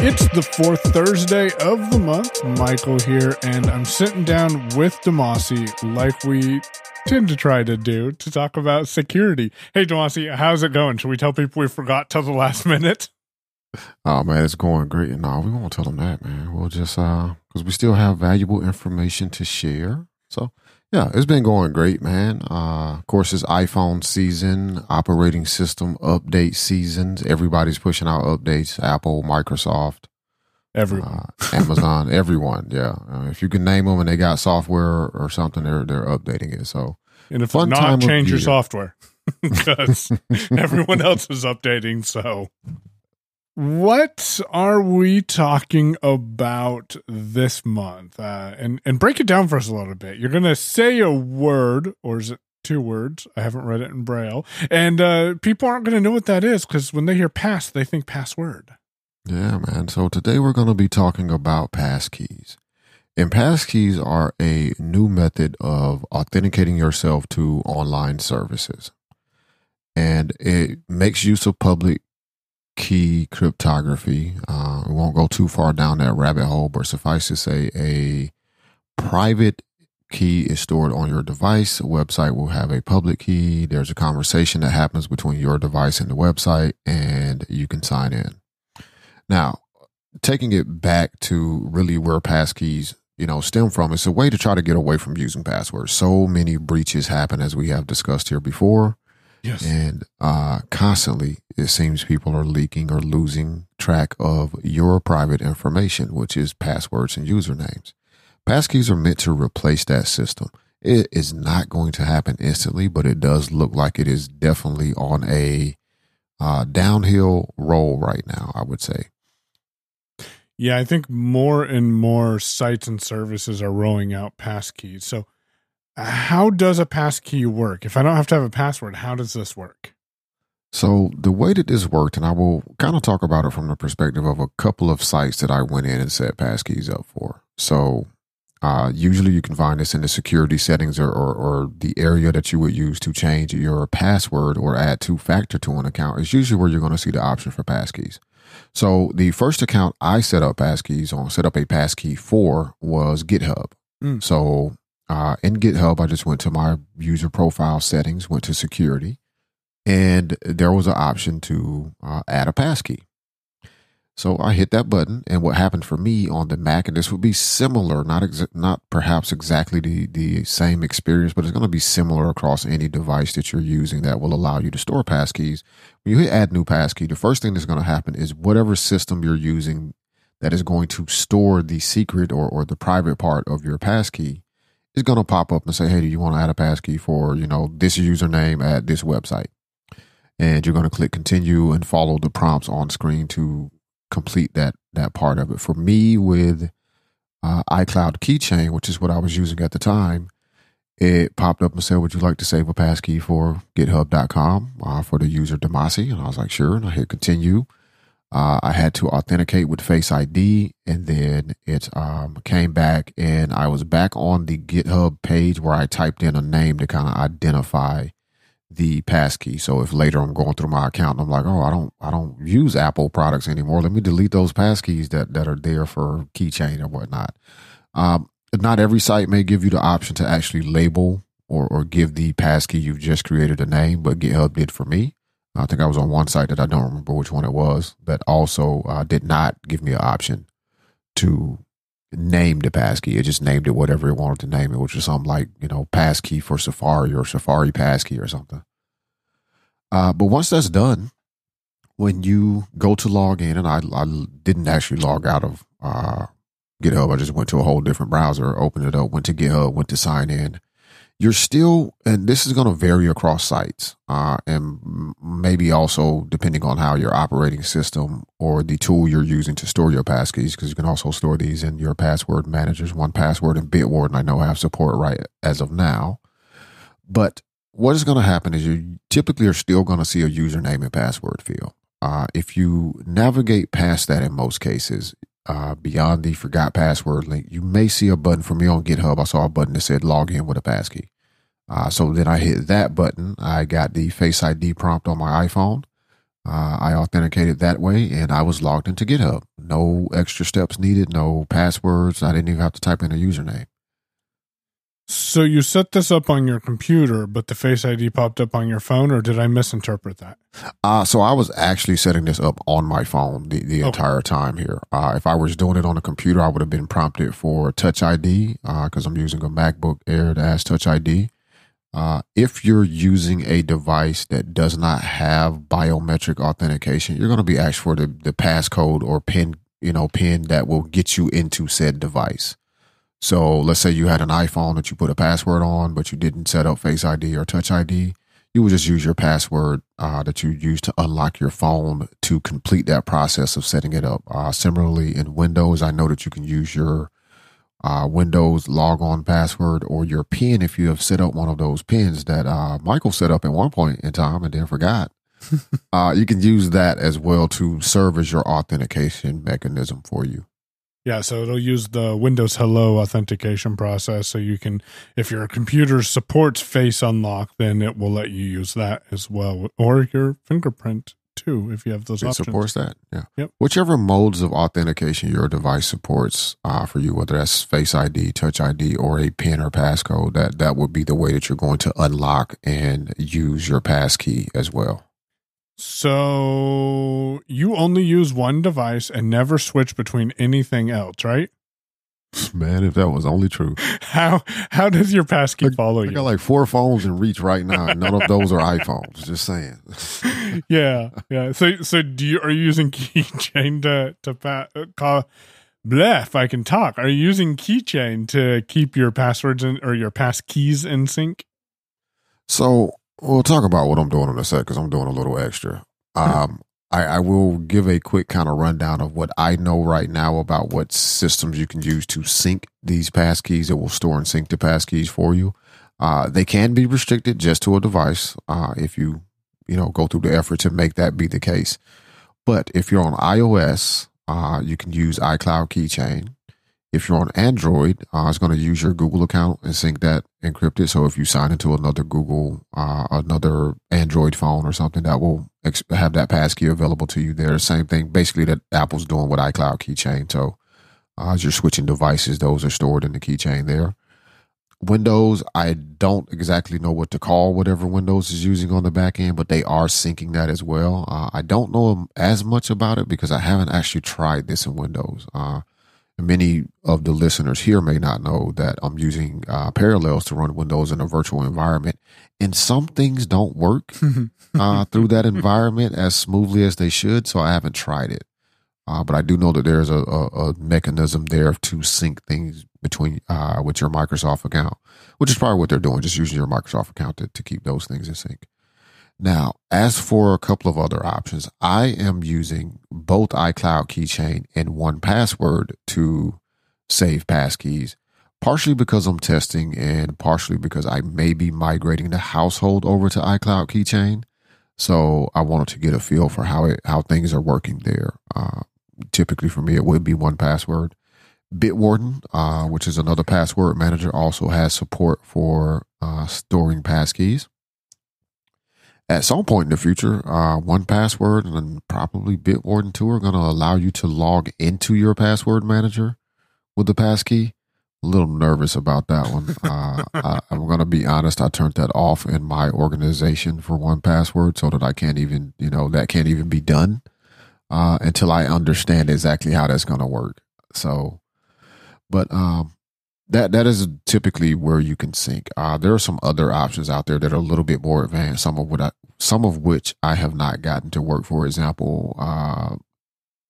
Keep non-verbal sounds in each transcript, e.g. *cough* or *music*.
It's the fourth Thursday of the month. Michael here, and I'm sitting down with Demasi like we tend to try to do to talk about security. Hey, Demasi, how's it going? Should we tell people we forgot till the last minute? Oh man, it's going great. No, we won't tell them that, man. We'll just uh, because we still have valuable information to share. So yeah, it's been going great, man. Uh, of course, it's iPhone season, operating system update seasons. Everybody's pushing out updates. Apple, Microsoft, Everyone. uh, Amazon, *laughs* everyone. Yeah, uh, if you can name them and they got software or something, they're they're updating it. So and if fun not, change your software *laughs* because *laughs* everyone else is updating. So, what are we talking about this month? Uh, and and break it down for us a little bit. You're gonna say a word, or is it two words? I haven't read it in braille, and uh, people aren't gonna know what that is because when they hear pass, they think password. Yeah, man. So today we're to be talking about passkeys. And passkeys are a new method of authenticating yourself to online services. And it makes use of public key cryptography. Uh, we won't go too far down that rabbit hole, but suffice to say, a private key is stored on your device. A website will have a public key. There's a conversation that happens between your device and the website, and you can sign in. Now, taking it back to really where passkeys, you know, stem from, it's a way to try to get away from using passwords. So many breaches happen, as we have discussed here before, Yes. and uh, constantly it seems people are leaking or losing track of your private information, which is passwords and usernames. Passkeys are meant to replace that system. It is not going to happen instantly, but it does look like it is definitely on a uh, downhill roll right now. I would say. Yeah, I think more and more sites and services are rolling out passkeys. So, how does a passkey work? If I don't have to have a password, how does this work? So the way that this worked, and I will kind of talk about it from the perspective of a couple of sites that I went in and set passkeys up for. So uh, usually you can find this in the security settings or, or, or the area that you would use to change your password or add two factor to an account is usually where you're going to see the option for passkeys. So the first account I set up passkeys on, set up a passkey for was GitHub. Mm. So uh, in GitHub, I just went to my user profile settings, went to security, and there was an option to uh, add a passkey. So I hit that button, and what happened for me on the Mac, and this would be similar, not exa- not perhaps exactly the the same experience, but it's going to be similar across any device that you're using that will allow you to store passkeys. When you hit add new passkey, the first thing that's going to happen is whatever system you're using that is going to store the secret or or the private part of your passkey is going to pop up and say, "Hey, do you want to add a passkey for you know this username at this website?" And you're going to click continue and follow the prompts on screen to complete that that part of it. For me, with uh, iCloud Keychain, which is what I was using at the time, it popped up and said, "Would you like to save a passkey for GitHub.com uh, for the user Demasi?" And I was like, "Sure." And I hit continue. Uh, I had to authenticate with Face ID, and then it um, came back, and I was back on the GitHub page where I typed in a name to kind of identify the passkey. So if later I'm going through my account and I'm like, oh, I don't, I don't use Apple products anymore. Let me delete those passkeys that that are there for keychain or whatnot. Um, not every site may give you the option to actually label or or give the passkey you've just created a name, but GitHub did for me. I think I was on one site that I don't remember which one it was that also uh, did not give me an option to name the passkey. It just named it whatever it wanted to name it, which is something like, you know, passkey for Safari or Safari passkey or something. Uh, but once that's done, when you go to log in, and I, I didn't actually log out of uh, GitHub, I just went to a whole different browser, opened it up, went to GitHub, went to sign in. You're still, and this is going to vary across sites, uh, and maybe also depending on how your operating system or the tool you're using to store your passkeys, because you can also store these in your password managers. 1Password and Bitwarden, I know I have support right as of now. But what is going to happen is you typically are still going to see a username and password field. Uh, if you navigate past that in most cases, uh, beyond the forgot password link, you may see a button for me on GitHub. I saw a button that said log in with a passkey. Uh, so then I hit that button. I got the Face ID prompt on my iPhone. Uh, I authenticated that way and I was logged into GitHub. No extra steps needed, no passwords. I didn't even have to type in a username. So you set this up on your computer, but the Face ID popped up on your phone, or did I misinterpret that? Uh, so I was actually setting this up on my phone the, the okay. entire time here. Uh, if I was doing it on a computer, I would have been prompted for Touch ID because uh, I'm using a MacBook Air that has Touch ID. Uh, if you're using a device that does not have biometric authentication, you're going to be asked for the, the passcode or pin, you know, pin that will get you into said device. So let's say you had an iPhone that you put a password on, but you didn't set up Face ID or Touch ID. You would just use your password uh, that you use to unlock your phone to complete that process of setting it up. Uh, similarly, in Windows, I know that you can use your uh, Windows logon password or your PIN if you have set up one of those pins that uh, Michael set up at one point in time and then forgot. *laughs* uh, you can use that as well to serve as your authentication mechanism for you. Yeah, so it'll use the Windows Hello authentication process. So you can, if your computer supports Face Unlock, then it will let you use that as well, or your fingerprint too, if you have those options. it options. supports that. Yeah. Yep. Whichever modes of authentication your device supports uh, for you, whether that's Face ID, Touch ID, or a PIN or passcode, that that would be the way that you're going to unlock and use your passkey as well. So you only use one device and never switch between anything else, right? *laughs* Man, if that was only true. How how does your passkey follow you? I got like four phones in reach right now, and none of those are iPhones. Just saying. *laughs* yeah, yeah. So so do you are you using *laughs* keychain to to pa- uh, call? Bleh, if I can talk, are you using keychain to keep your passwords in, or your pass keys in sync? So we'll talk about what I'm doing in a sec because I'm doing a little extra. Um, I, I will give a quick kind of rundown of what I know right now about what systems you can use to sync these passkeys. It will store and sync the passkeys for you. Uh, they can be restricted just to a device uh, if you you know go through the effort to make that be the case. But if you're on iOS, uh, you can use iCloud Keychain. If you're on Android, uh, it's going to use your Google account and sync that encrypted. So if you sign into another Google, uh, another Android phone or something, that will ex- have that passkey available to you there. Same thing, basically, that Apple's doing with iCloud Keychain. So uh, as you're switching devices, those are stored in the keychain there. Windows, I don't exactly know what to call whatever Windows is using on the back end, but they are syncing that as well. Uh, I don't know as much about it because I haven't actually tried this in Windows. Uh, many of the listeners here may not know that I'm using uh, Parallels to run Windows in a virtual environment, and some things don't work *laughs* uh, through that environment as smoothly as they should. So I haven't tried it, uh, but I do know that there's a, a, a, mechanism there to sync things between uh, with your Microsoft account, which is probably what they're doing, just using your Microsoft account to, to keep those things in sync. Now, as for a couple of other options, I am using both iCloud Keychain and 1Password to save passkeys, partially because I'm testing and partially because I may be migrating the household over to iCloud Keychain. So I wanted to get a feel for how it, how things are working there. Uh, typically for me, it would be 1Password. Bitwarden, uh, which is another password manager, also has support for uh, storing passkeys at some point in the future, uh, 1Password and probably Bitwarden too are going to allow you to log into your password manager with the passkey. A little nervous about that one. *laughs* Uh, I, am going to be honest. I turned that off in my organization for 1Password so that I can't even, you know, that can't even be done uh, until I understand exactly how that's going to work. So, but um, that that is typically where you can sync. Uh, there are some other options out there that are a little bit more advanced. Some of what I, some of which I have not gotten to work. For example, uh,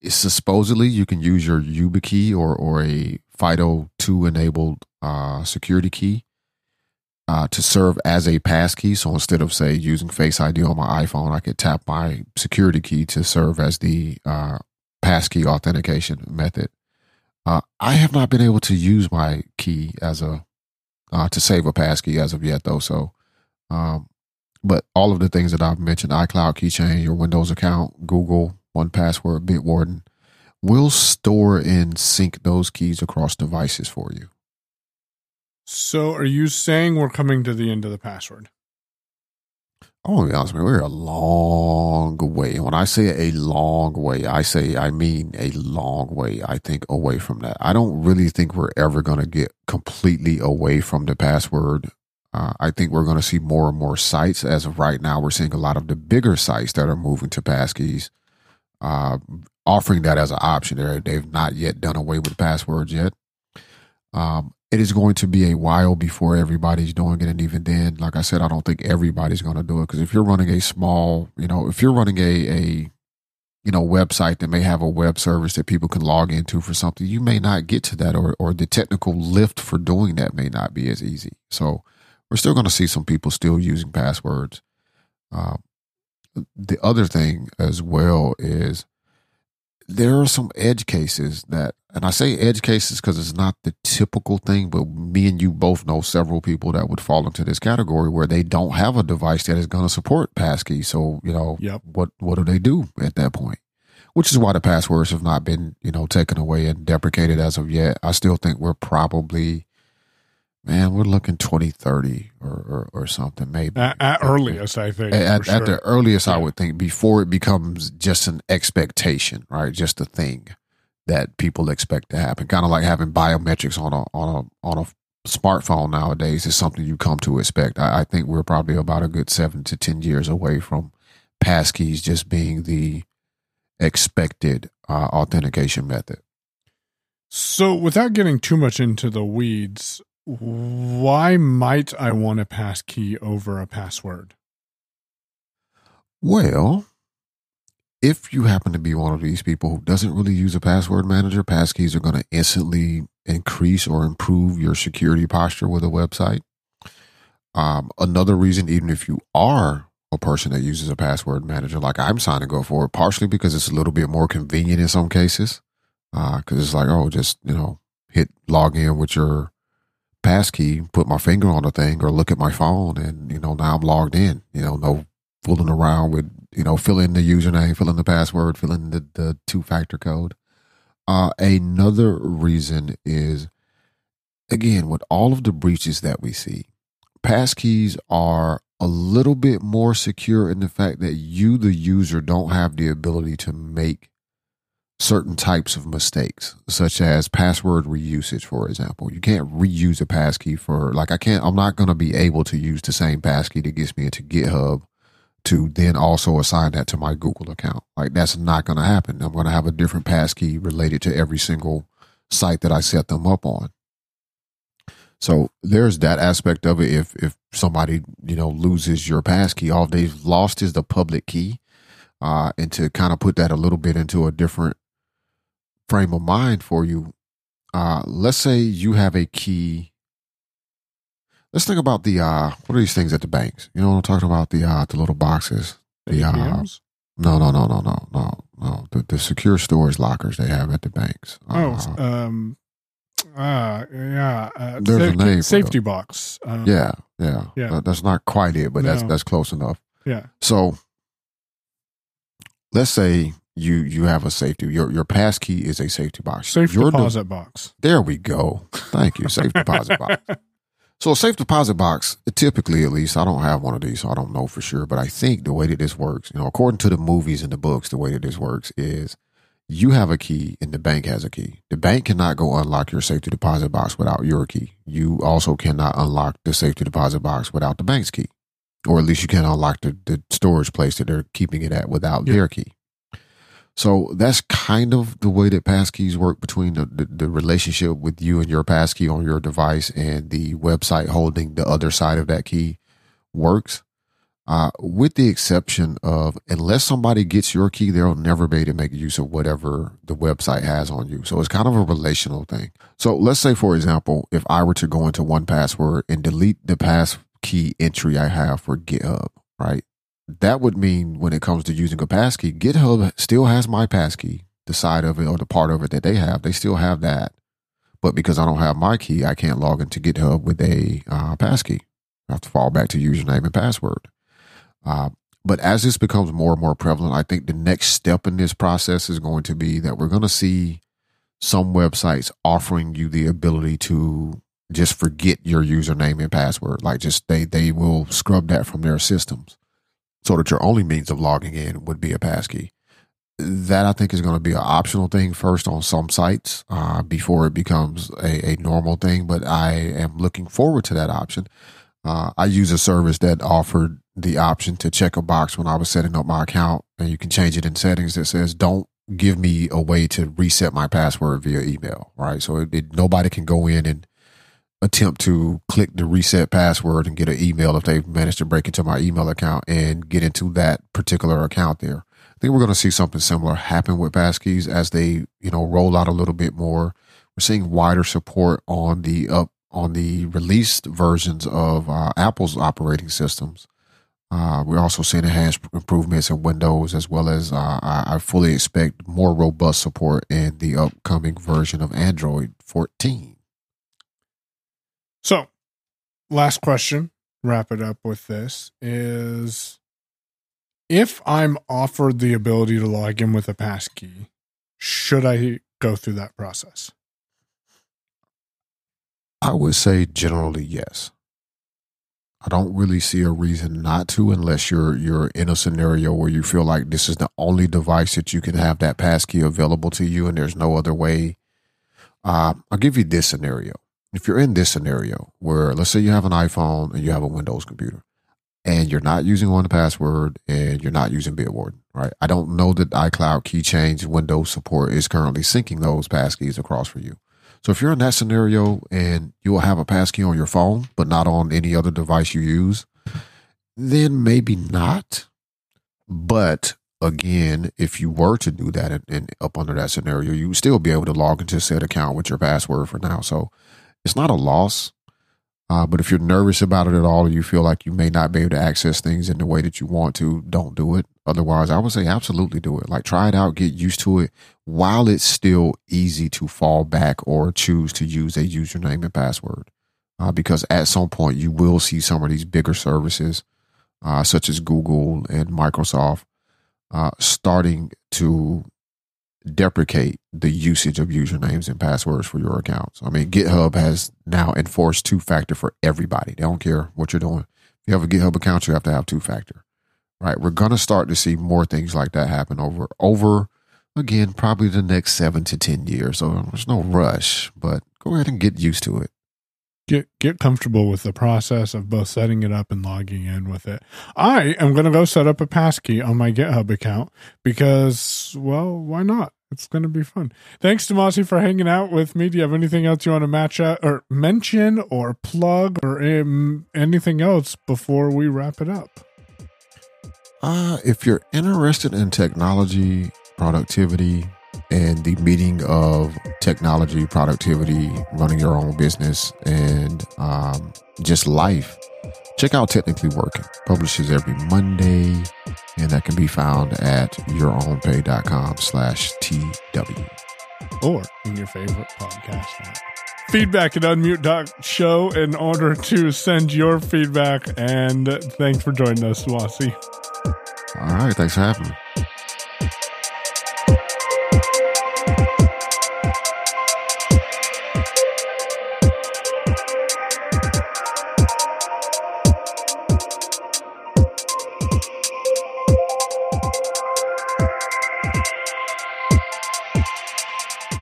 supposedly you can use your YubiKey or or a FIDO two enabled uh, security key uh, to serve as a passkey. So instead of say using Face ID on my iPhone, I could tap my security key to serve as the uh, passkey authentication method. Uh, I have not been able to use my key as a uh, to save a passkey as of yet, though. So, um, but all of the things that I've mentioned, iCloud Keychain, your Windows account, Google, 1Password, Bitwarden, will store and sync those keys across devices for you. So, are you saying we're coming to the end of the password? I want to be honest with you, we're a long way. And when I say a long way, I say, I mean a long way, I think, away from that. I don't really think we're ever going to get completely away from the password. Uh, I think we're going to see more and more sites. As of right now, we're seeing a lot of the bigger sites that are moving to passkeys, uh, offering that as an option. They're, they've not yet done away with passwords yet. Um, it is going to be a while before everybody's doing it. And even then, like I said, I don't think everybody's going to do it. Because if you're running a small, you know, if you're running a, a, you know, website that may have a web service that people can log into for something, you may not get to that or, or the technical lift for doing that may not be as easy. So we're still going to see some people still using passwords. Uh, the other thing as well is there are some edge cases that, and I say edge cases because it's not the typical thing, but me and you both know several people that would fall into this category where they don't have a device that is going to support passkey. So, you know, Yep. what, what do they do at that point? Which is why the passwords have not been, you know, taken away and deprecated as of yet. I still think we're probably, man, we're looking 2030 or, or, or something, maybe. At, at earliest, I think. At, for at the sure. earliest, I would think before it becomes just an expectation, right? Just a thing that people expect to happen. Kind of like having biometrics on a on a on a smartphone nowadays is something you come to expect. I, I think we're probably about a good seven to ten years away from passkeys just being the expected uh, authentication method. So, without getting too much into the weeds, why might I want a pass key over a password? Well, if you happen to be one of these people who doesn't really use a password manager, passkeys are going to instantly increase or improve your security posture with a website. Um, another reason, even if you are a person that uses a password manager, like I'm signing go for it, partially because it's a little bit more convenient in some cases. Because it's like, oh, just you know, hit log in with your passkey, put my finger on the thing, or look at my phone, and you know, now I'm logged in. You know, no fooling around with you know filling the username filling the password filling the, the two factor code. Uh another reason is again with all of the breaches that we see passkeys are a little bit more secure in the fact that you the user don't have the ability to make certain types of mistakes such as password reusage for example. You can't reuse a passkey for like i can't i'm not going to be able to use the same passkey that gets me into github to then also assign that to my Google account. Like that's not going to happen. I'm going to have a different passkey related to every single site that I set them up on. So there's that aspect of it. If if somebody you know loses your passkey, all they've lost is the public key. Uh, and to kind of put that a little bit into a different frame of mind for you, uh, let's say you have a key let's think about the uh what are these things at the banks? You know what I'm talking about? The uh the little boxes. The uh no no no no no no no the, the secure storage lockers they have at the banks. Oh, Uh, um, uh, yeah. Uh, There's a safety, name safety box. Um, yeah, yeah. Yeah. That- that's not quite it, but that's No. that's close enough. Yeah. So let's say you you have a safety your your pass key is a safety box. Safe Your de- deposit box. there we go. Thank you. Safe deposit box. *laughs* So a safe deposit box, typically at least, I don't have one of these, so I don't know for sure. But I think the way that this works, you know, according to the movies and the books, the way that this works is you have a key and the bank has a key. The bank cannot go unlock your safety deposit box without your key. You also cannot unlock the safety deposit box without the bank's key. Or at least you can't unlock the, the storage place that they're keeping it at without Yeah. their key. So that's kind of the way that passkeys work between the, the, the relationship with you and your passkey on your device and the website holding the other side of that key works. Uh, with the exception of unless somebody gets your key, they'll never be able to make use of whatever the website has on you. So it's kind of a relational thing. So let's say, for example, if I were to go into 1Password and delete the pass key entry I have for GitHub, right? That would mean when it comes to using a passkey, GitHub still has my passkey, the side of it or the part of it that they have. They still have that. But because I don't have my key, I can't log into GitHub with a uh, passkey. I have to fall back to username and password. Uh, but as this becomes more and more prevalent, I think the next step in this process is going to be that we're going to see some websites offering you the ability to just forget your username and password. Like just they they will scrub that from their systems. So that your only means of logging in would be a passkey. That I think is going to be an optional thing first on some sites uh, before it becomes a, a, normal thing. But I am looking forward to that option. Uh, I use a service that offered the option to check a box when I was setting up my account, and you can change it in settings that says don't give me a way to reset my password via email. Right, so it, it, nobody can go in and attempt to click the reset password and get an email if they've managed to break into my email account and get into that particular account there. I think we're going to see something similar happen with passkeys as they, you know, roll out a little bit more. We're seeing wider support on the up on the released versions of uh, Apple's operating systems. Uh, we're also seeing enhanced improvements in Windows, as well as uh, I, I fully expect more robust support in the upcoming version of Android 14. So, last question, wrap it up with this is if I'm offered the ability to log in with a passkey, should I go through that process? I would say generally yes. I don't really see a reason not to unless you're you're in a scenario where you feel like this is the only device that you can have that passkey available to you and there's no other way. Uh, I'll give you this scenario if you're in this scenario where let's say you have an iPhone and you have a Windows computer and you're not using 1Password and you're not using Bitwarden, right? I don't know that iCloud keychains Windows support is currently syncing those passkeys across for you. So if you're in that scenario and you'll have a passkey on your phone, but not on any other device you use, then maybe not. But again, if you were to do that and, and up under that scenario, you would still be able to log into said account with your password for now. So it's not a loss. Uh, but if you're nervous about it at all, or you feel like you may not be able to access things in the way that you want to, don't do it. Otherwise, I would say absolutely do it. Like try it out, get used to it while it's still easy to fall back or choose to use a username and password. Uh, because at some point you will see some of these bigger services, uh, such as Google and Microsoft, uh, starting to deprecate the usage of usernames and passwords for your accounts. I mean, GitHub has now enforced two factor for everybody. They don't care what you're doing. If you have a GitHub account, you have to have two factor. Right? We're going to start to see more things like that happen over over again probably the next 7 to 10 years. So there's no rush, but go ahead and get used to it get get comfortable with the process of both setting it up and logging in with it. I am going to go set up a passkey on my GitHub account because, well, why not? It's going to be fun. Thanks Mossy for hanging out with me. Do you have anything else you want to match or mention or plug or um, anything else before we wrap it up? Uh, if you're interested in technology, productivity, and the meeting of technology, productivity, running your own business, and um, just life, check out Technically Working. Publishes every Monday, and that can be found at yourownpay.com slash TW. Or in your favorite podcast app. Feedback at unmute.show in order to send your feedback. And thanks for joining us, Wasi. All right. Thanks for having me.